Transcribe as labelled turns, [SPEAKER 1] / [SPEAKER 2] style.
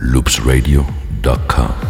[SPEAKER 1] loopsradio.com.